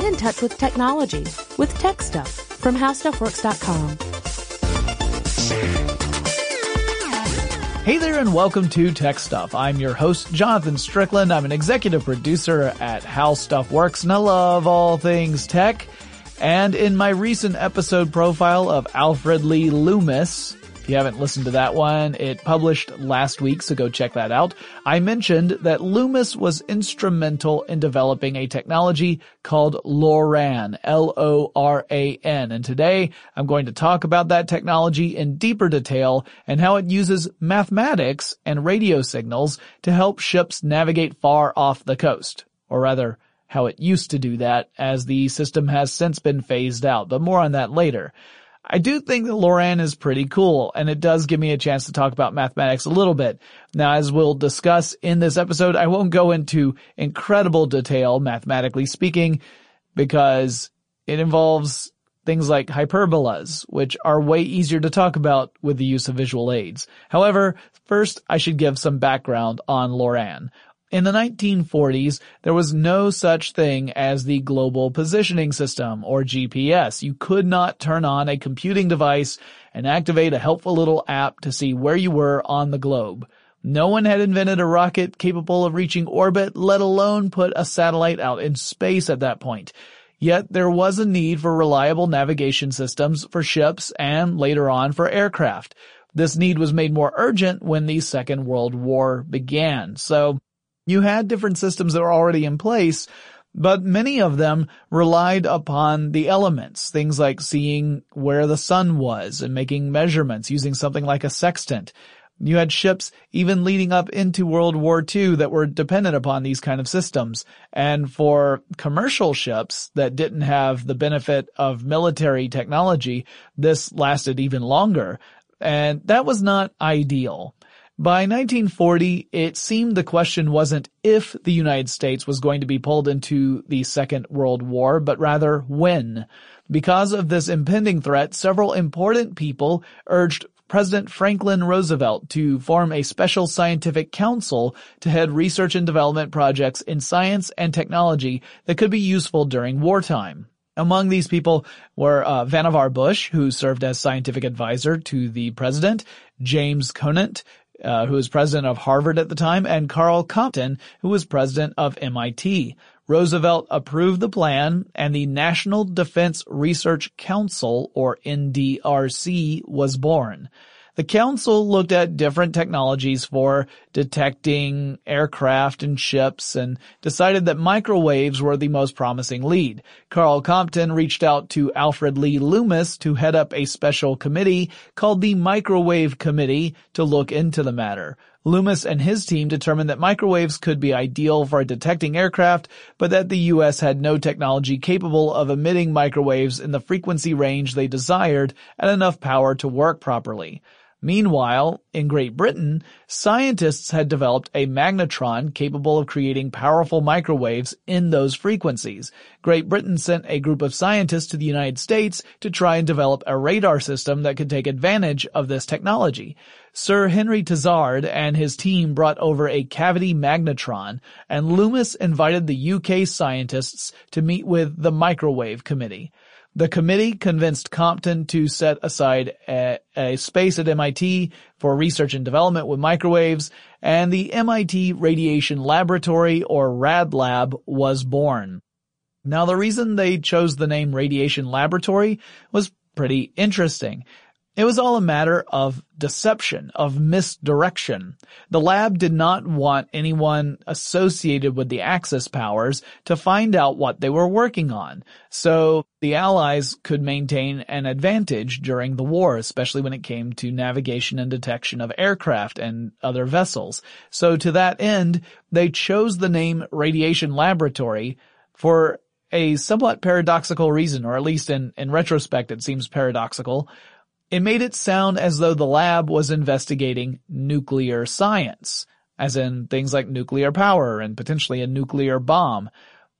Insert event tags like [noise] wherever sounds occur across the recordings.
Get in touch with technology with Tech Stuff from HowStuffWorks.com. Hey there and welcome to Tech Stuff. I'm your host, Jonathan Strickland. I'm an executive producer at How Stuff Works and I love all things tech. And in my recent episode profile of Alfred Lee Loomis, you haven't listened to that one, it published last week, so go check that out. I mentioned that Loomis was instrumental in developing a technology called LORAN, L-O-R-A-N. And today I'm going to talk about that technology in deeper detail and how it uses mathematics and radio signals to help ships navigate far off the coast. Or rather, how it used to do that as the system has since been phased out, but more on that later. I do think that Loran is pretty cool, and it does give me a chance to talk about mathematics a little bit. Now, as we'll discuss in this episode, I won't go into incredible detail, mathematically speaking, because it involves things like hyperbolas, which are way easier to talk about with the use of visual aids. However, first I should give some background on Loran. In the 1940s, there was no such thing as the Global Positioning System, or GPS. You could not turn on a computing device and activate a helpful little app to see where you were on the globe. No one had invented a rocket capable of reaching orbit, let alone put a satellite out in space at that point. Yet there was a need for reliable navigation systems for ships and later on for aircraft. This need was made more urgent when the Second World War began. So you had different systems that were already in place, but many of them relied upon the elements, things like seeing where the sun was and making measurements using something like a sextant. You had ships even leading up into World War II that were dependent upon these kind of systems. And for commercial ships that didn't have the benefit of military technology, this lasted even longer. And that was not ideal. By 1940, it seemed the question wasn't if the United States was going to be pulled into the Second World War, but rather when. Because of this impending threat, several important people urged President Franklin Roosevelt to form a special scientific council to head research and development projects in science and technology that could be useful during wartime. Among these people were uh, Vannevar Bush, who served as scientific advisor to the president, James Conant, uh, who was president of Harvard at the time, and Karl Compton, who was president of MIT. Roosevelt approved the plan and the National Defense Research Council, or NDRC, was born. The council looked at different technologies for detecting aircraft and ships and decided that microwaves were the most promising lead. Karl Compton reached out to Alfred Lee Loomis to head up a special committee called the Microwave Committee to look into the matter. Loomis and his team determined that microwaves could be ideal for detecting aircraft, but that the US had no technology capable of emitting microwaves in the frequency range they desired and enough power to work properly. Meanwhile, in Great Britain, scientists had developed a magnetron capable of creating powerful microwaves in those frequencies. Great Britain sent a group of scientists to the United States to try and develop a radar system that could take advantage of this technology. Sir Henry Tizard and his team brought over a cavity magnetron, and Loomis invited the UK scientists to meet with the Microwave Committee. The committee convinced Compton to set aside a, a, space at MIT for research and development with microwaves, and the MIT Radiation Laboratory, or RAD Lab, was born. Now the reason they chose the name Radiation Laboratory was pretty interesting. It was all a matter of deception, of misdirection. The lab did not want anyone associated with the Axis powers to find out what they were working on. So the Allies could maintain an advantage during the war, especially when it came to navigation and detection of aircraft and other vessels. So to that end, they chose the name Radiation Laboratory for a somewhat paradoxical reason, or at least in, in retrospect it seems paradoxical. It made it sound as though the lab was investigating nuclear science, as in things like nuclear power and potentially a nuclear bomb.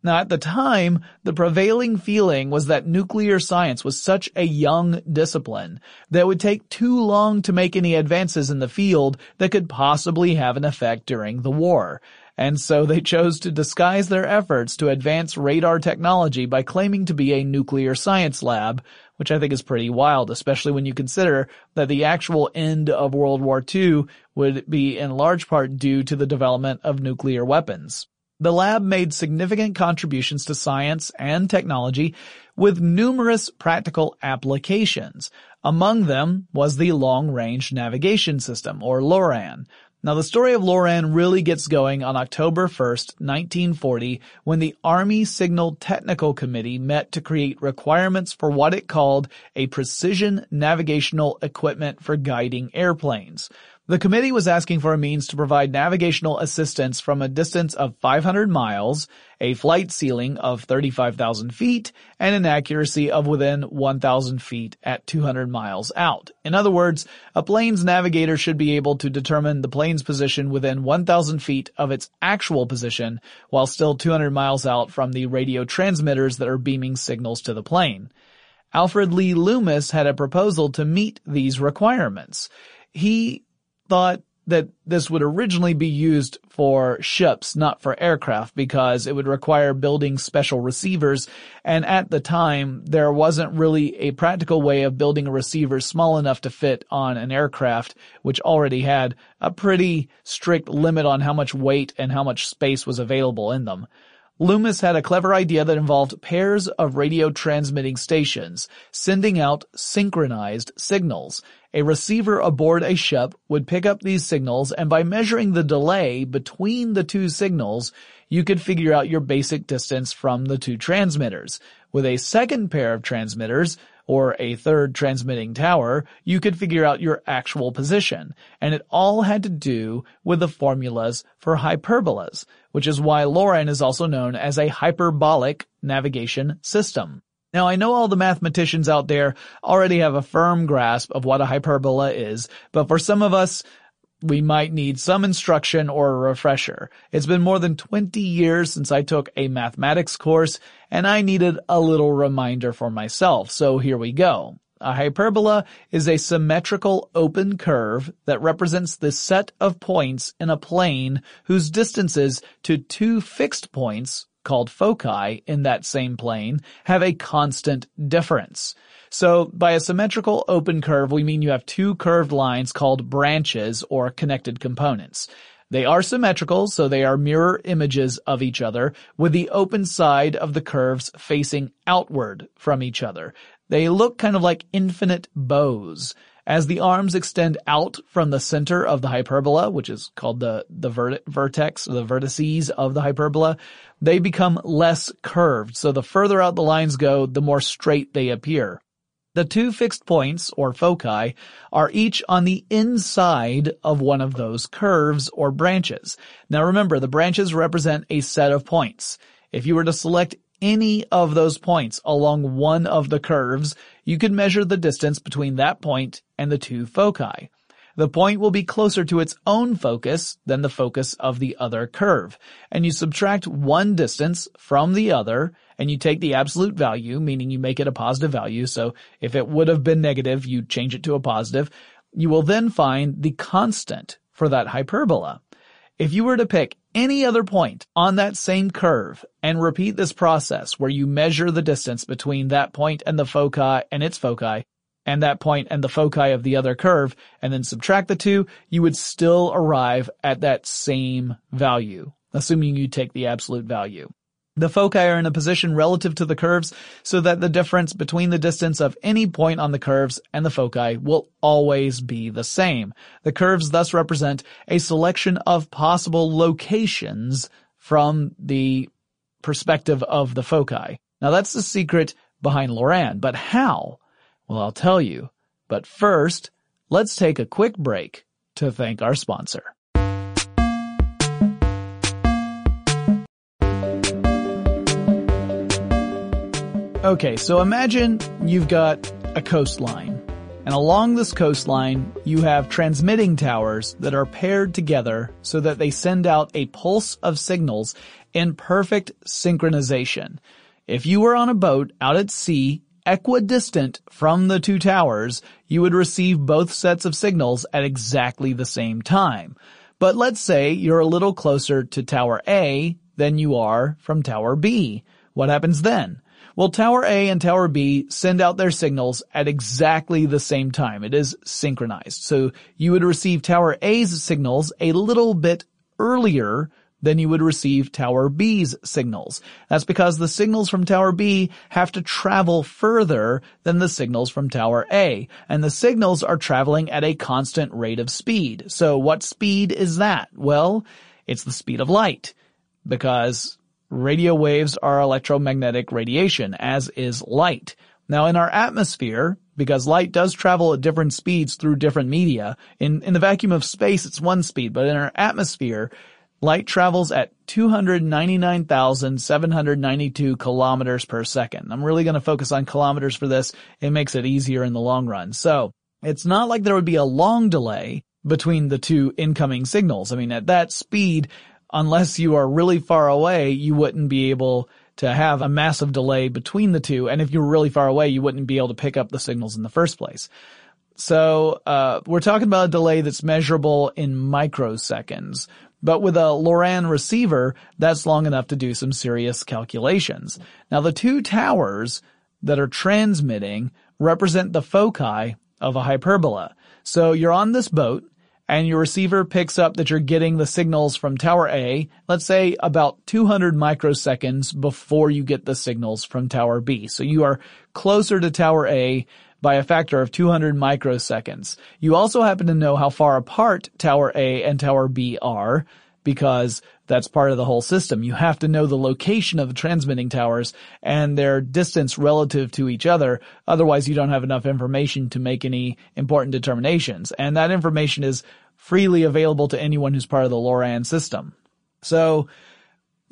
Now at the time, the prevailing feeling was that nuclear science was such a young discipline that it would take too long to make any advances in the field that could possibly have an effect during the war. And so they chose to disguise their efforts to advance radar technology by claiming to be a nuclear science lab, which I think is pretty wild, especially when you consider that the actual end of World War II would be in large part due to the development of nuclear weapons. The lab made significant contributions to science and technology with numerous practical applications. Among them was the Long Range Navigation System, or LORAN, now the story of Loran really gets going on October 1st, 1940, when the Army Signal Technical Committee met to create requirements for what it called a precision navigational equipment for guiding airplanes. The committee was asking for a means to provide navigational assistance from a distance of 500 miles, a flight ceiling of 35,000 feet, and an accuracy of within 1,000 feet at 200 miles out. In other words, a plane's navigator should be able to determine the plane's position within 1,000 feet of its actual position while still 200 miles out from the radio transmitters that are beaming signals to the plane. Alfred Lee Loomis had a proposal to meet these requirements. He thought that this would originally be used for ships, not for aircraft, because it would require building special receivers, and at the time, there wasn't really a practical way of building a receiver small enough to fit on an aircraft, which already had a pretty strict limit on how much weight and how much space was available in them. Loomis had a clever idea that involved pairs of radio transmitting stations, sending out synchronized signals. A receiver aboard a ship would pick up these signals and by measuring the delay between the two signals, you could figure out your basic distance from the two transmitters. With a second pair of transmitters, or a third transmitting tower, you could figure out your actual position. And it all had to do with the formulas for hyperbolas, which is why LORAN is also known as a hyperbolic navigation system. Now I know all the mathematicians out there already have a firm grasp of what a hyperbola is, but for some of us, we might need some instruction or a refresher. It's been more than 20 years since I took a mathematics course and I needed a little reminder for myself, so here we go. A hyperbola is a symmetrical open curve that represents the set of points in a plane whose distances to two fixed points called foci in that same plane have a constant difference. So by a symmetrical open curve, we mean you have two curved lines called branches or connected components. They are symmetrical, so they are mirror images of each other, with the open side of the curves facing outward from each other. They look kind of like infinite bows. As the arms extend out from the center of the hyperbola, which is called the, the vert- vertex, the vertices of the hyperbola, they become less curved. So the further out the lines go, the more straight they appear. The two fixed points, or foci, are each on the inside of one of those curves or branches. Now remember, the branches represent a set of points. If you were to select any of those points along one of the curves, you could measure the distance between that point and the two foci. The point will be closer to its own focus than the focus of the other curve. And you subtract one distance from the other and you take the absolute value, meaning you make it a positive value. So if it would have been negative, you change it to a positive. You will then find the constant for that hyperbola. If you were to pick any other point on that same curve and repeat this process where you measure the distance between that point and the foci and its foci, and that point and the foci of the other curve, and then subtract the two, you would still arrive at that same value, assuming you take the absolute value. The foci are in a position relative to the curves so that the difference between the distance of any point on the curves and the foci will always be the same. The curves thus represent a selection of possible locations from the perspective of the foci. Now that's the secret behind Loran, but how? Well, I'll tell you. But first, let's take a quick break to thank our sponsor. Okay, so imagine you've got a coastline. And along this coastline, you have transmitting towers that are paired together so that they send out a pulse of signals in perfect synchronization. If you were on a boat out at sea equidistant from the two towers, you would receive both sets of signals at exactly the same time. But let's say you're a little closer to tower A than you are from tower B. What happens then? Well, tower A and tower B send out their signals at exactly the same time. It is synchronized. So you would receive tower A's signals a little bit earlier than you would receive Tower B's signals. That's because the signals from Tower B have to travel further than the signals from Tower A, and the signals are traveling at a constant rate of speed. So what speed is that? Well, it's the speed of light, because radio waves are electromagnetic radiation, as is light. Now in our atmosphere, because light does travel at different speeds through different media, in, in the vacuum of space it's one speed, but in our atmosphere, Light travels at 299,792 kilometers per second. I'm really going to focus on kilometers for this. It makes it easier in the long run. So it's not like there would be a long delay between the two incoming signals. I mean, at that speed, unless you are really far away, you wouldn't be able to have a massive delay between the two. And if you were really far away, you wouldn't be able to pick up the signals in the first place. So, uh, we're talking about a delay that's measurable in microseconds. But with a Loran receiver, that's long enough to do some serious calculations. Now the two towers that are transmitting represent the foci of a hyperbola. So you're on this boat and your receiver picks up that you're getting the signals from tower A, let's say about 200 microseconds before you get the signals from tower B. So you are closer to tower A by a factor of 200 microseconds. You also happen to know how far apart Tower A and Tower B are because that's part of the whole system. You have to know the location of the transmitting towers and their distance relative to each other. Otherwise, you don't have enough information to make any important determinations. And that information is freely available to anyone who's part of the LORAN system. So,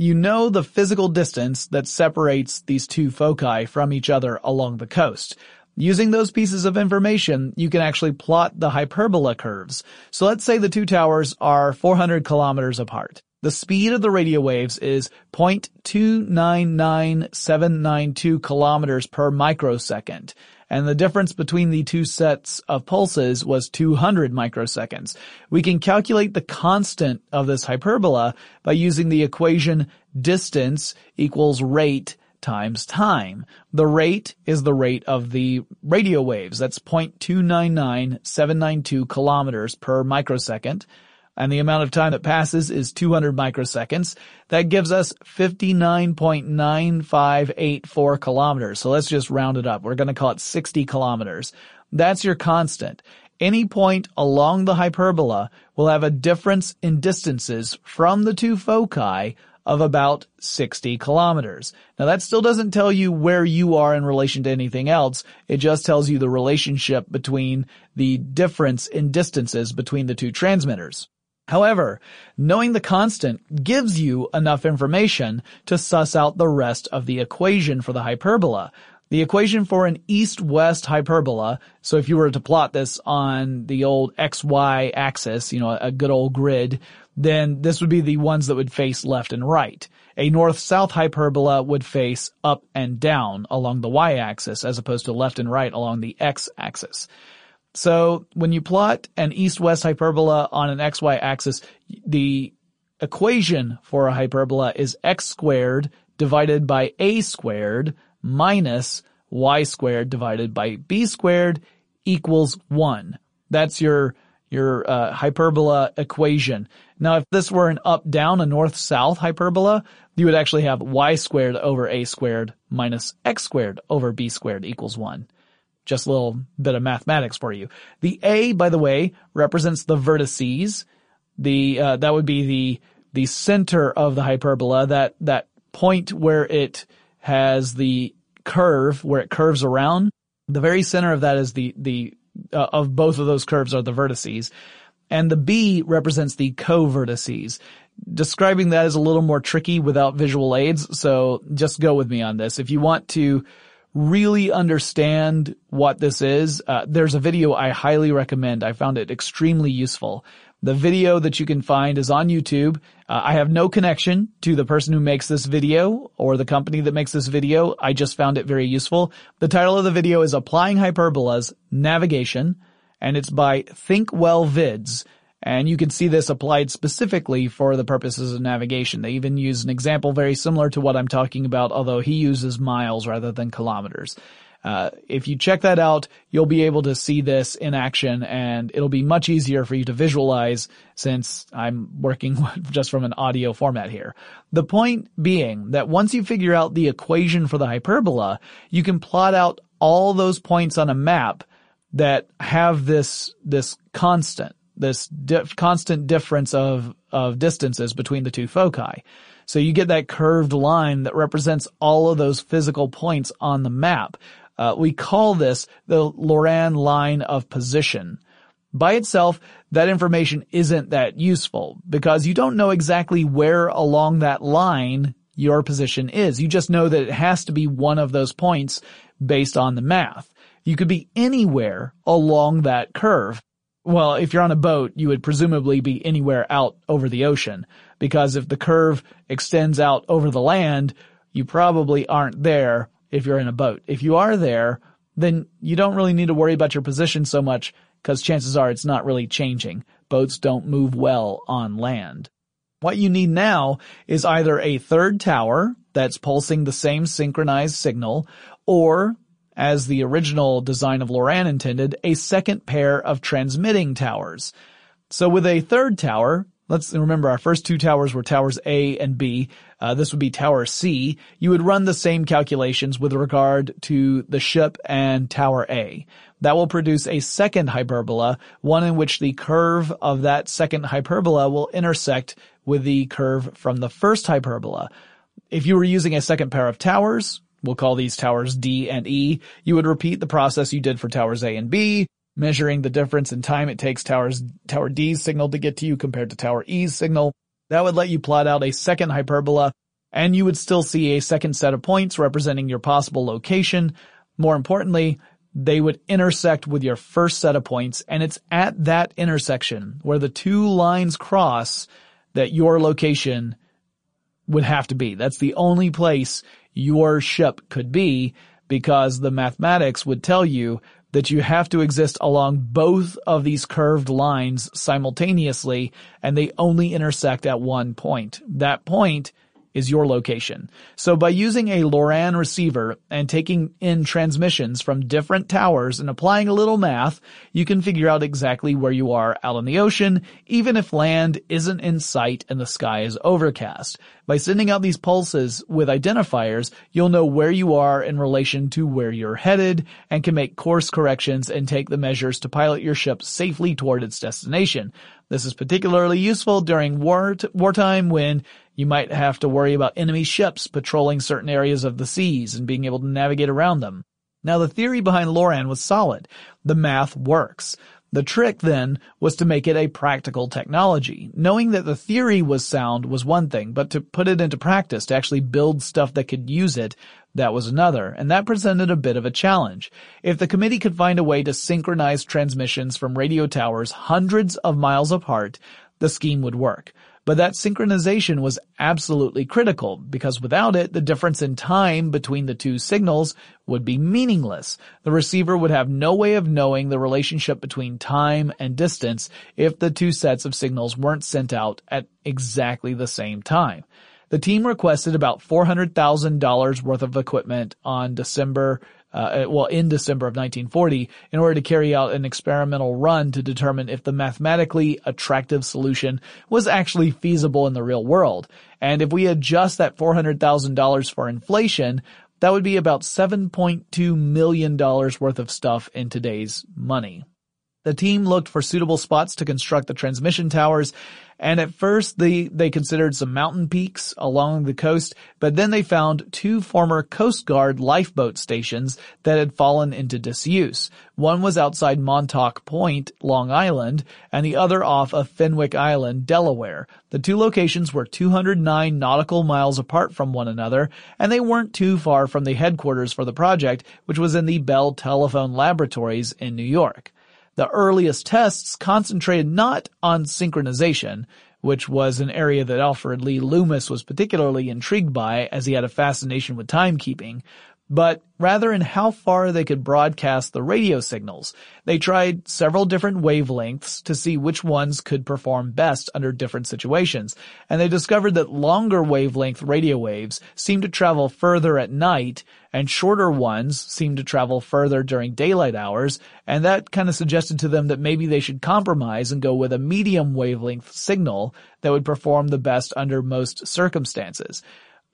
you know the physical distance that separates these two foci from each other along the coast. Using those pieces of information, you can actually plot the hyperbola curves. So let's say the two towers are 400 kilometers apart. The speed of the radio waves is 0.299792 kilometers per microsecond. And the difference between the two sets of pulses was 200 microseconds. We can calculate the constant of this hyperbola by using the equation distance equals rate times time. The rate is the rate of the radio waves. That's 0.299792 kilometers per microsecond. And the amount of time that passes is 200 microseconds. That gives us 59.9584 kilometers. So let's just round it up. We're going to call it 60 kilometers. That's your constant. Any point along the hyperbola will have a difference in distances from the two foci of about 60 kilometers. Now that still doesn't tell you where you are in relation to anything else. It just tells you the relationship between the difference in distances between the two transmitters. However, knowing the constant gives you enough information to suss out the rest of the equation for the hyperbola. The equation for an east-west hyperbola, so if you were to plot this on the old XY axis, you know, a good old grid, then this would be the ones that would face left and right. A north-south hyperbola would face up and down along the y-axis as opposed to left and right along the x-axis. So when you plot an east-west hyperbola on an xy axis, the equation for a hyperbola is x squared divided by a squared minus y squared divided by b squared equals 1. That's your your uh, hyperbola equation. Now, if this were an up-down, a north-south hyperbola, you would actually have y squared over a squared minus x squared over b squared equals 1. Just a little bit of mathematics for you. The a, by the way, represents the vertices. The uh, that would be the the center of the hyperbola. That that point where it has the curve, where it curves around. The very center of that is the the uh, of both of those curves are the vertices. And the B represents the co-vertices. Describing that is a little more tricky without visual aids, so just go with me on this. If you want to really understand what this is, uh, there's a video I highly recommend. I found it extremely useful. The video that you can find is on YouTube. Uh, I have no connection to the person who makes this video or the company that makes this video. I just found it very useful. The title of the video is Applying Hyperbolas Navigation and it's by Think Well Vids And you can see this applied specifically for the purposes of navigation. They even use an example very similar to what I'm talking about, although he uses miles rather than kilometers. Uh, if you check that out, you'll be able to see this in action and it'll be much easier for you to visualize since I'm working [laughs] just from an audio format here. The point being that once you figure out the equation for the hyperbola, you can plot out all those points on a map that have this, this constant, this di- constant difference of, of distances between the two foci. So you get that curved line that represents all of those physical points on the map. Uh, we call this the Loran line of position. By itself, that information isn't that useful because you don't know exactly where along that line your position is. You just know that it has to be one of those points based on the math. You could be anywhere along that curve. Well, if you're on a boat, you would presumably be anywhere out over the ocean because if the curve extends out over the land, you probably aren't there if you're in a boat. If you are there, then you don't really need to worry about your position so much because chances are it's not really changing. Boats don't move well on land. What you need now is either a third tower that's pulsing the same synchronized signal or as the original design of Loran intended, a second pair of transmitting towers. So with a third tower, Let's remember our first two towers were towers A and B. Uh, this would be tower C. You would run the same calculations with regard to the ship and tower A. That will produce a second hyperbola, one in which the curve of that second hyperbola will intersect with the curve from the first hyperbola. If you were using a second pair of towers, we'll call these towers D and E, you would repeat the process you did for towers A and B, measuring the difference in time it takes towers, tower D's signal to get to you compared to tower E's signal. That would let you plot out a second hyperbola and you would still see a second set of points representing your possible location. More importantly, they would intersect with your first set of points and it's at that intersection where the two lines cross that your location would have to be. That's the only place your ship could be because the mathematics would tell you that you have to exist along both of these curved lines simultaneously and they only intersect at one point. That point is your location. So by using a Loran receiver and taking in transmissions from different towers and applying a little math, you can figure out exactly where you are out on the ocean, even if land isn't in sight and the sky is overcast. By sending out these pulses with identifiers, you'll know where you are in relation to where you're headed and can make course corrections and take the measures to pilot your ship safely toward its destination. This is particularly useful during war t- wartime when you might have to worry about enemy ships patrolling certain areas of the seas and being able to navigate around them. Now the theory behind Loran was solid. The math works. The trick then was to make it a practical technology. Knowing that the theory was sound was one thing, but to put it into practice, to actually build stuff that could use it, that was another, and that presented a bit of a challenge. If the committee could find a way to synchronize transmissions from radio towers hundreds of miles apart, the scheme would work. But that synchronization was absolutely critical because without it, the difference in time between the two signals would be meaningless. The receiver would have no way of knowing the relationship between time and distance if the two sets of signals weren't sent out at exactly the same time. The team requested about $400,000 worth of equipment on December uh, well, in December of 1940 in order to carry out an experimental run to determine if the mathematically attractive solution was actually feasible in the real world. And if we adjust that $400,000 for inflation, that would be about $7.2 million worth of stuff in today's money. The team looked for suitable spots to construct the transmission towers and at first they, they considered some mountain peaks along the coast, but then they found two former Coast Guard lifeboat stations that had fallen into disuse. One was outside Montauk Point, Long Island, and the other off of Fenwick Island, Delaware. The two locations were 209 nautical miles apart from one another, and they weren't too far from the headquarters for the project, which was in the Bell Telephone Laboratories in New York. The earliest tests concentrated not on synchronization, which was an area that Alfred Lee Loomis was particularly intrigued by as he had a fascination with timekeeping, but rather in how far they could broadcast the radio signals. They tried several different wavelengths to see which ones could perform best under different situations, and they discovered that longer wavelength radio waves seemed to travel further at night, and shorter ones seemed to travel further during daylight hours, and that kind of suggested to them that maybe they should compromise and go with a medium wavelength signal that would perform the best under most circumstances.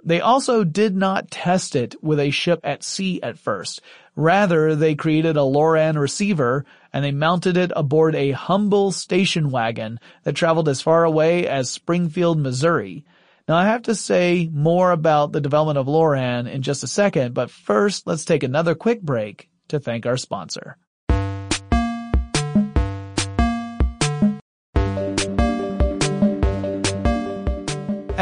They also did not test it with a ship at sea at first. Rather, they created a LORAN receiver and they mounted it aboard a humble station wagon that traveled as far away as Springfield, Missouri. Now I have to say more about the development of LORAN in just a second, but first let's take another quick break to thank our sponsor.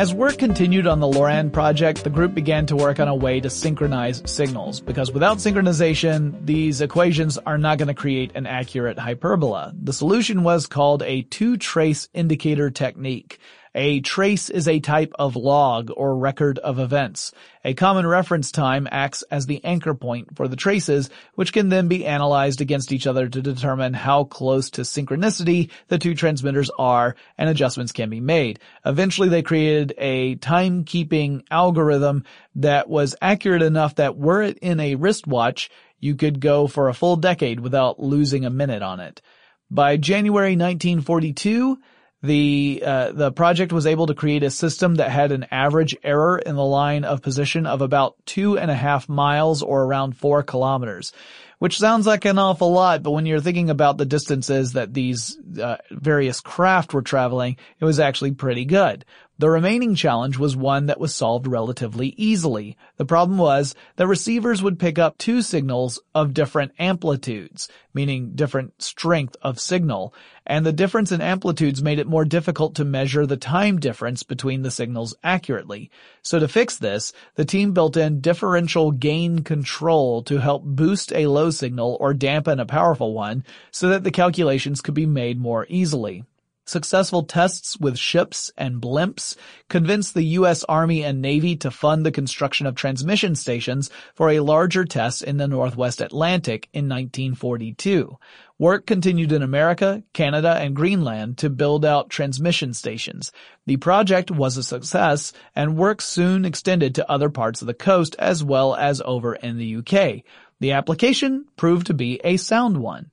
As work continued on the LORAN project, the group began to work on a way to synchronize signals, because without synchronization, these equations are not going to create an accurate hyperbola. The solution was called a two-trace indicator technique. A trace is a type of log or record of events. A common reference time acts as the anchor point for the traces, which can then be analyzed against each other to determine how close to synchronicity the two transmitters are and adjustments can be made. Eventually they created a timekeeping algorithm that was accurate enough that were it in a wristwatch, you could go for a full decade without losing a minute on it. By January 1942, the uh, the project was able to create a system that had an average error in the line of position of about two and a half miles or around four kilometers, which sounds like an awful lot, but when you're thinking about the distances that these uh, various craft were traveling, it was actually pretty good. The remaining challenge was one that was solved relatively easily. The problem was that receivers would pick up two signals of different amplitudes, meaning different strength of signal, and the difference in amplitudes made it more difficult to measure the time difference between the signals accurately. So to fix this, the team built in differential gain control to help boost a low signal or dampen a powerful one so that the calculations could be made more easily. Successful tests with ships and blimps convinced the U.S. Army and Navy to fund the construction of transmission stations for a larger test in the Northwest Atlantic in 1942. Work continued in America, Canada, and Greenland to build out transmission stations. The project was a success, and work soon extended to other parts of the coast as well as over in the UK. The application proved to be a sound one.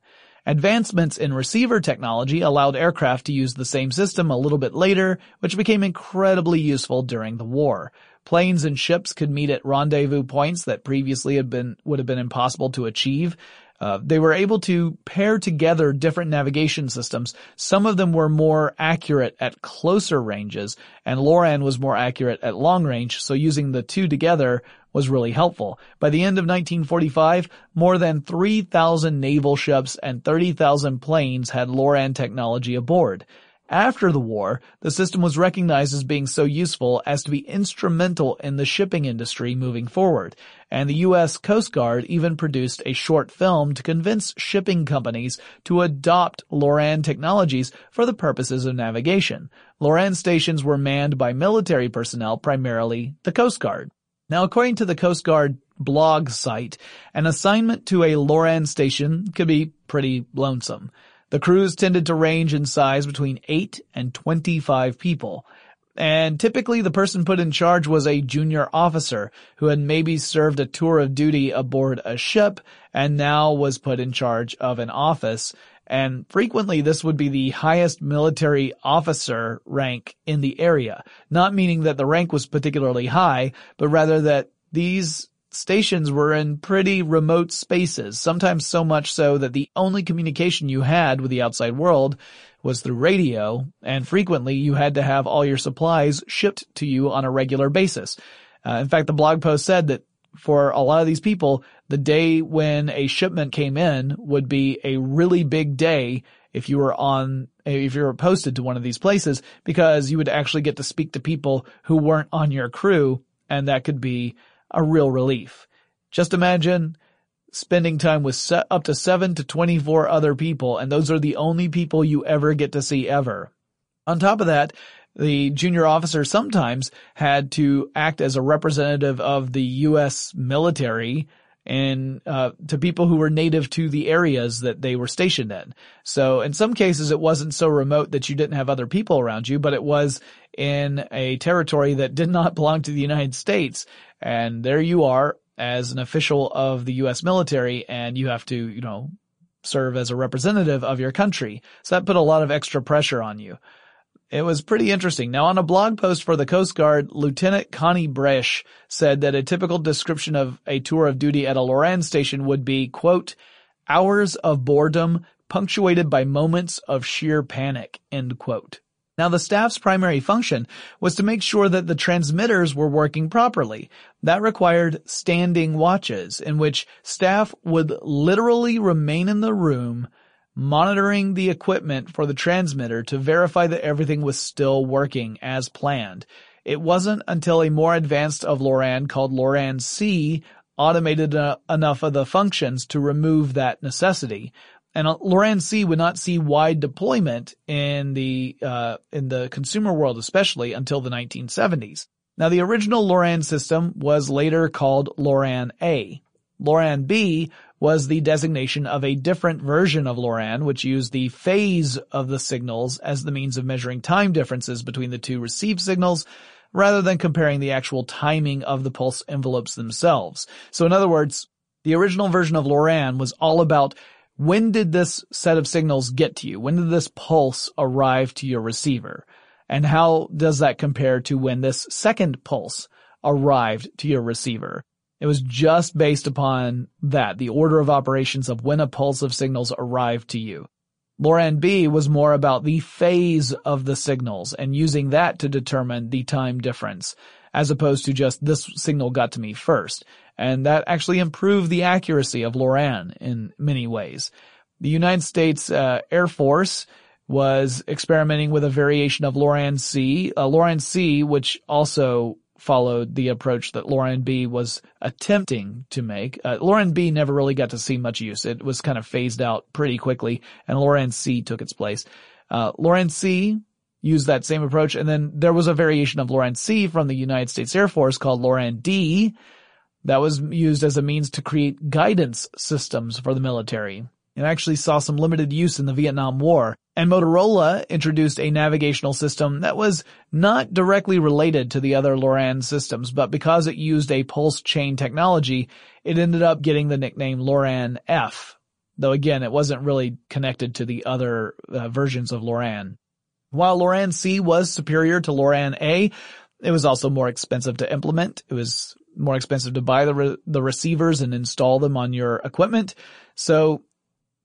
Advancements in receiver technology allowed aircraft to use the same system a little bit later, which became incredibly useful during the war. Planes and ships could meet at rendezvous points that previously had been, would have been impossible to achieve. Uh, they were able to pair together different navigation systems. Some of them were more accurate at closer ranges, and LORAN was more accurate at long range, so using the two together was really helpful. By the end of 1945, more than 3,000 naval ships and 30,000 planes had LORAN technology aboard. After the war, the system was recognized as being so useful as to be instrumental in the shipping industry moving forward, and the U.S. Coast Guard even produced a short film to convince shipping companies to adopt LORAN technologies for the purposes of navigation. LORAN stations were manned by military personnel, primarily the Coast Guard. Now, according to the Coast Guard blog site, an assignment to a LORAN station could be pretty lonesome. The crews tended to range in size between 8 and 25 people. And typically the person put in charge was a junior officer who had maybe served a tour of duty aboard a ship and now was put in charge of an office and frequently this would be the highest military officer rank in the area, not meaning that the rank was particularly high, but rather that these stations were in pretty remote spaces, sometimes so much so that the only communication you had with the outside world was through radio, and frequently you had to have all your supplies shipped to you on a regular basis. Uh, in fact, the blog post said that for a lot of these people, the day when a shipment came in would be a really big day if you were on, if you were posted to one of these places because you would actually get to speak to people who weren't on your crew and that could be a real relief. Just imagine spending time with up to 7 to 24 other people and those are the only people you ever get to see ever. On top of that, the junior officer sometimes had to act as a representative of the U.S. military and uh, to people who were native to the areas that they were stationed in. So in some cases, it wasn't so remote that you didn't have other people around you, but it was in a territory that did not [laughs] belong to the United States. And there you are as an official of the U.S. military, and you have to, you know, serve as a representative of your country. So that put a lot of extra pressure on you. It was pretty interesting. Now on a blog post for the Coast Guard, Lieutenant Connie Bresch said that a typical description of a tour of duty at a Loran station would be, quote, hours of boredom punctuated by moments of sheer panic, end quote. Now the staff's primary function was to make sure that the transmitters were working properly. That required standing watches in which staff would literally remain in the room monitoring the equipment for the transmitter to verify that everything was still working as planned. It wasn't until a more advanced of LORAN called LORAN C automated enough of the functions to remove that necessity. And uh, LORAN C would not see wide deployment in the uh, in the consumer world, especially until the 1970s. Now, the original LORAN system was later called LORAN A. LORAN B was the designation of a different version of LORAN, which used the phase of the signals as the means of measuring time differences between the two received signals, rather than comparing the actual timing of the pulse envelopes themselves. So in other words, the original version of LORAN was all about when did this set of signals get to you? When did this pulse arrive to your receiver? And how does that compare to when this second pulse arrived to your receiver? It was just based upon that, the order of operations of when a pulse of signals arrived to you. LORAN B was more about the phase of the signals and using that to determine the time difference, as opposed to just this signal got to me first. And that actually improved the accuracy of LORAN in many ways. The United States uh, Air Force was experimenting with a variation of LORAN C, uh, LORAN C, which also followed the approach that LORAN B was attempting to make. Uh, LORAN B never really got to see much use. It was kind of phased out pretty quickly and LORAN C took its place. Uh, LORAN C used that same approach and then there was a variation of LORAN C from the United States Air Force called LORAN D that was used as a means to create guidance systems for the military. It actually saw some limited use in the Vietnam War. And Motorola introduced a navigational system that was not directly related to the other LORAN systems, but because it used a pulse chain technology, it ended up getting the nickname LORAN F. Though again, it wasn't really connected to the other uh, versions of LORAN. While LORAN C was superior to LORAN A, it was also more expensive to implement. It was more expensive to buy the re- the receivers and install them on your equipment. So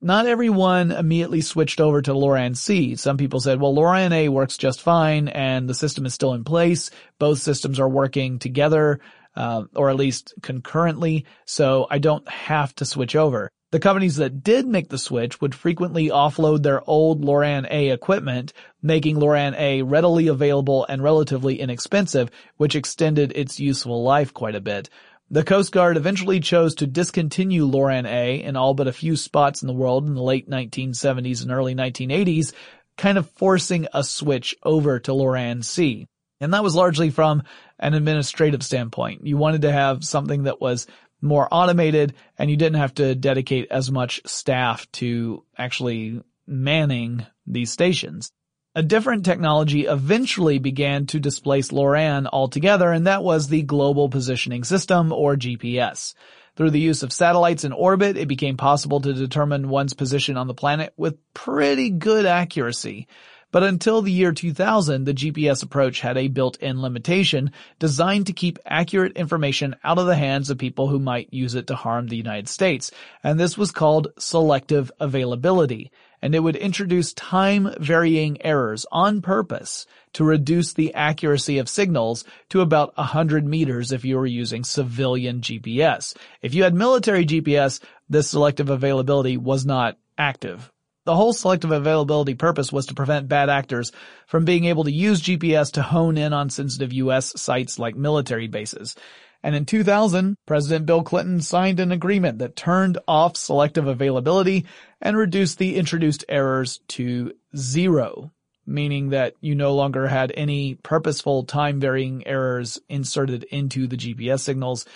not everyone immediately switched over to LORAN C. Some people said, well, LORAN A works just fine and the system is still in place. Both systems are working together, uh, or at least concurrently, so I don't have to switch over. The companies that did make the switch would frequently offload their old LORAN A equipment, making LORAN A readily available and relatively inexpensive, which extended its useful life quite a bit. The Coast Guard eventually chose to discontinue LORAN A in all but a few spots in the world in the late 1970s and early 1980s, kind of forcing a switch over to LORAN C. And that was largely from an administrative standpoint. You wanted to have something that was more automated and you didn't have to dedicate as much staff to actually manning these stations. A different technology eventually began to displace LORAN altogether, and that was the Global Positioning System, or GPS. Through the use of satellites in orbit, it became possible to determine one's position on the planet with pretty good accuracy. But until the year 2000, the GPS approach had a built-in limitation designed to keep accurate information out of the hands of people who might use it to harm the United States. And this was called selective availability and it would introduce time varying errors on purpose to reduce the accuracy of signals to about 100 meters if you were using civilian GPS. If you had military GPS, this selective availability was not active. The whole selective availability purpose was to prevent bad actors from being able to use GPS to hone in on sensitive US sites like military bases. And in 2000, President Bill Clinton signed an agreement that turned off selective availability and reduced the introduced errors to zero. meaning that you no longer had any purposeful time varying errors inserted into the GPS signals,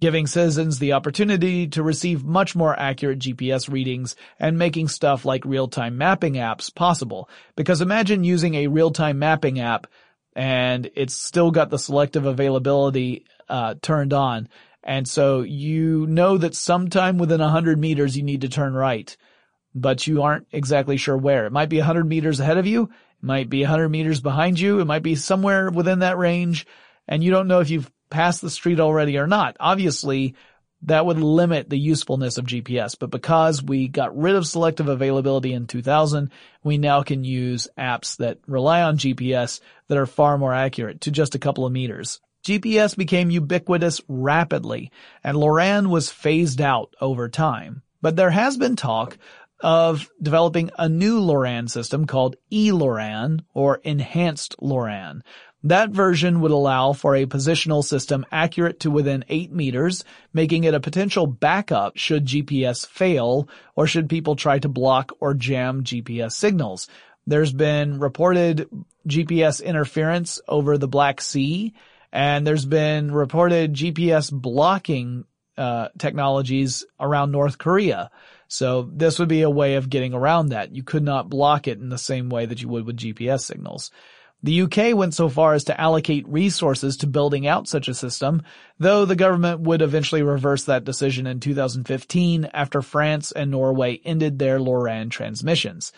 giving citizens the opportunity to receive much more accurate GPS readings and making stuff like real-time mapping apps possible. Because imagine using a real-time mapping app and it's still got the selective availability uh, turned on. And so you know that sometime within 100 meters you need to turn right, but you aren't exactly sure where. It might be 100 meters ahead of you, it might be 100 meters behind you, it might be somewhere within that range, and you don't know if you've passed the street already or not. Obviously, that would limit the usefulness of GPS, but because we got rid of selective availability in 2000, we now can use apps that rely on GPS that are far more accurate to just a couple of meters. GPS became ubiquitous rapidly, and LORAN was phased out over time. But there has been talk of developing a new LORAN system called eLORAN or Enhanced LORAN. That version would allow for a positional system accurate to within 8 meters, making it a potential backup should GPS fail or should people try to block or jam GPS signals. There's been reported GPS interference over the Black Sea and there's been reported GPS blocking uh, technologies around North Korea. So this would be a way of getting around that. You could not block it in the same way that you would with GPS signals. The UK went so far as to allocate resources to building out such a system, though the government would eventually reverse that decision in 2015 after France and Norway ended their LORAN transmissions.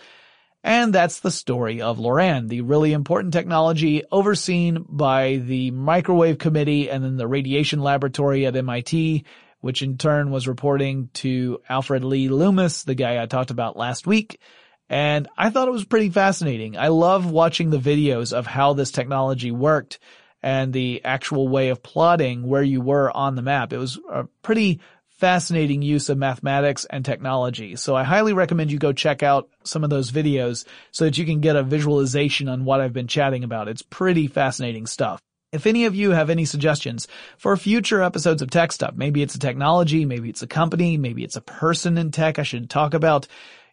And that's the story of LORAN, the really important technology overseen by the Microwave Committee and then the Radiation Laboratory at MIT, which in turn was reporting to Alfred Lee Loomis, the guy I talked about last week. And I thought it was pretty fascinating. I love watching the videos of how this technology worked and the actual way of plotting where you were on the map. It was a pretty fascinating use of mathematics and technology. So I highly recommend you go check out some of those videos so that you can get a visualization on what I've been chatting about. It's pretty fascinating stuff. If any of you have any suggestions for future episodes of Tech Stuff, maybe it's a technology, maybe it's a company, maybe it's a person in tech I should talk about,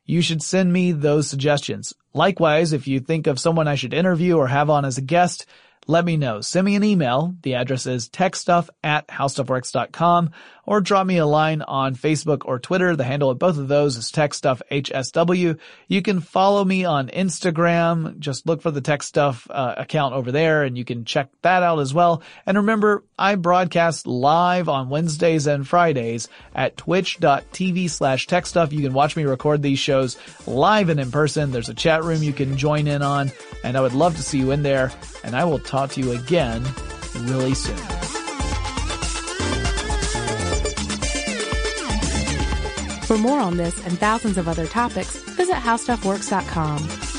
you should send me those suggestions. Likewise, if you think of someone I should interview or have on as a guest, let me know. Send me an email. The address is techstuff at howstuffworks.com or drop me a line on Facebook or Twitter. The handle of both of those is TechStuffHSW. You can follow me on Instagram. Just look for the TechStuff uh, account over there and you can check that out as well. And remember, I broadcast live on Wednesdays and Fridays at twitch.tv slash techstuff. You can watch me record these shows live and in person. There's a chat room you can join in on and I would love to see you in there and I will talk to you again really soon. For more on this and thousands of other topics, visit howstuffworks.com.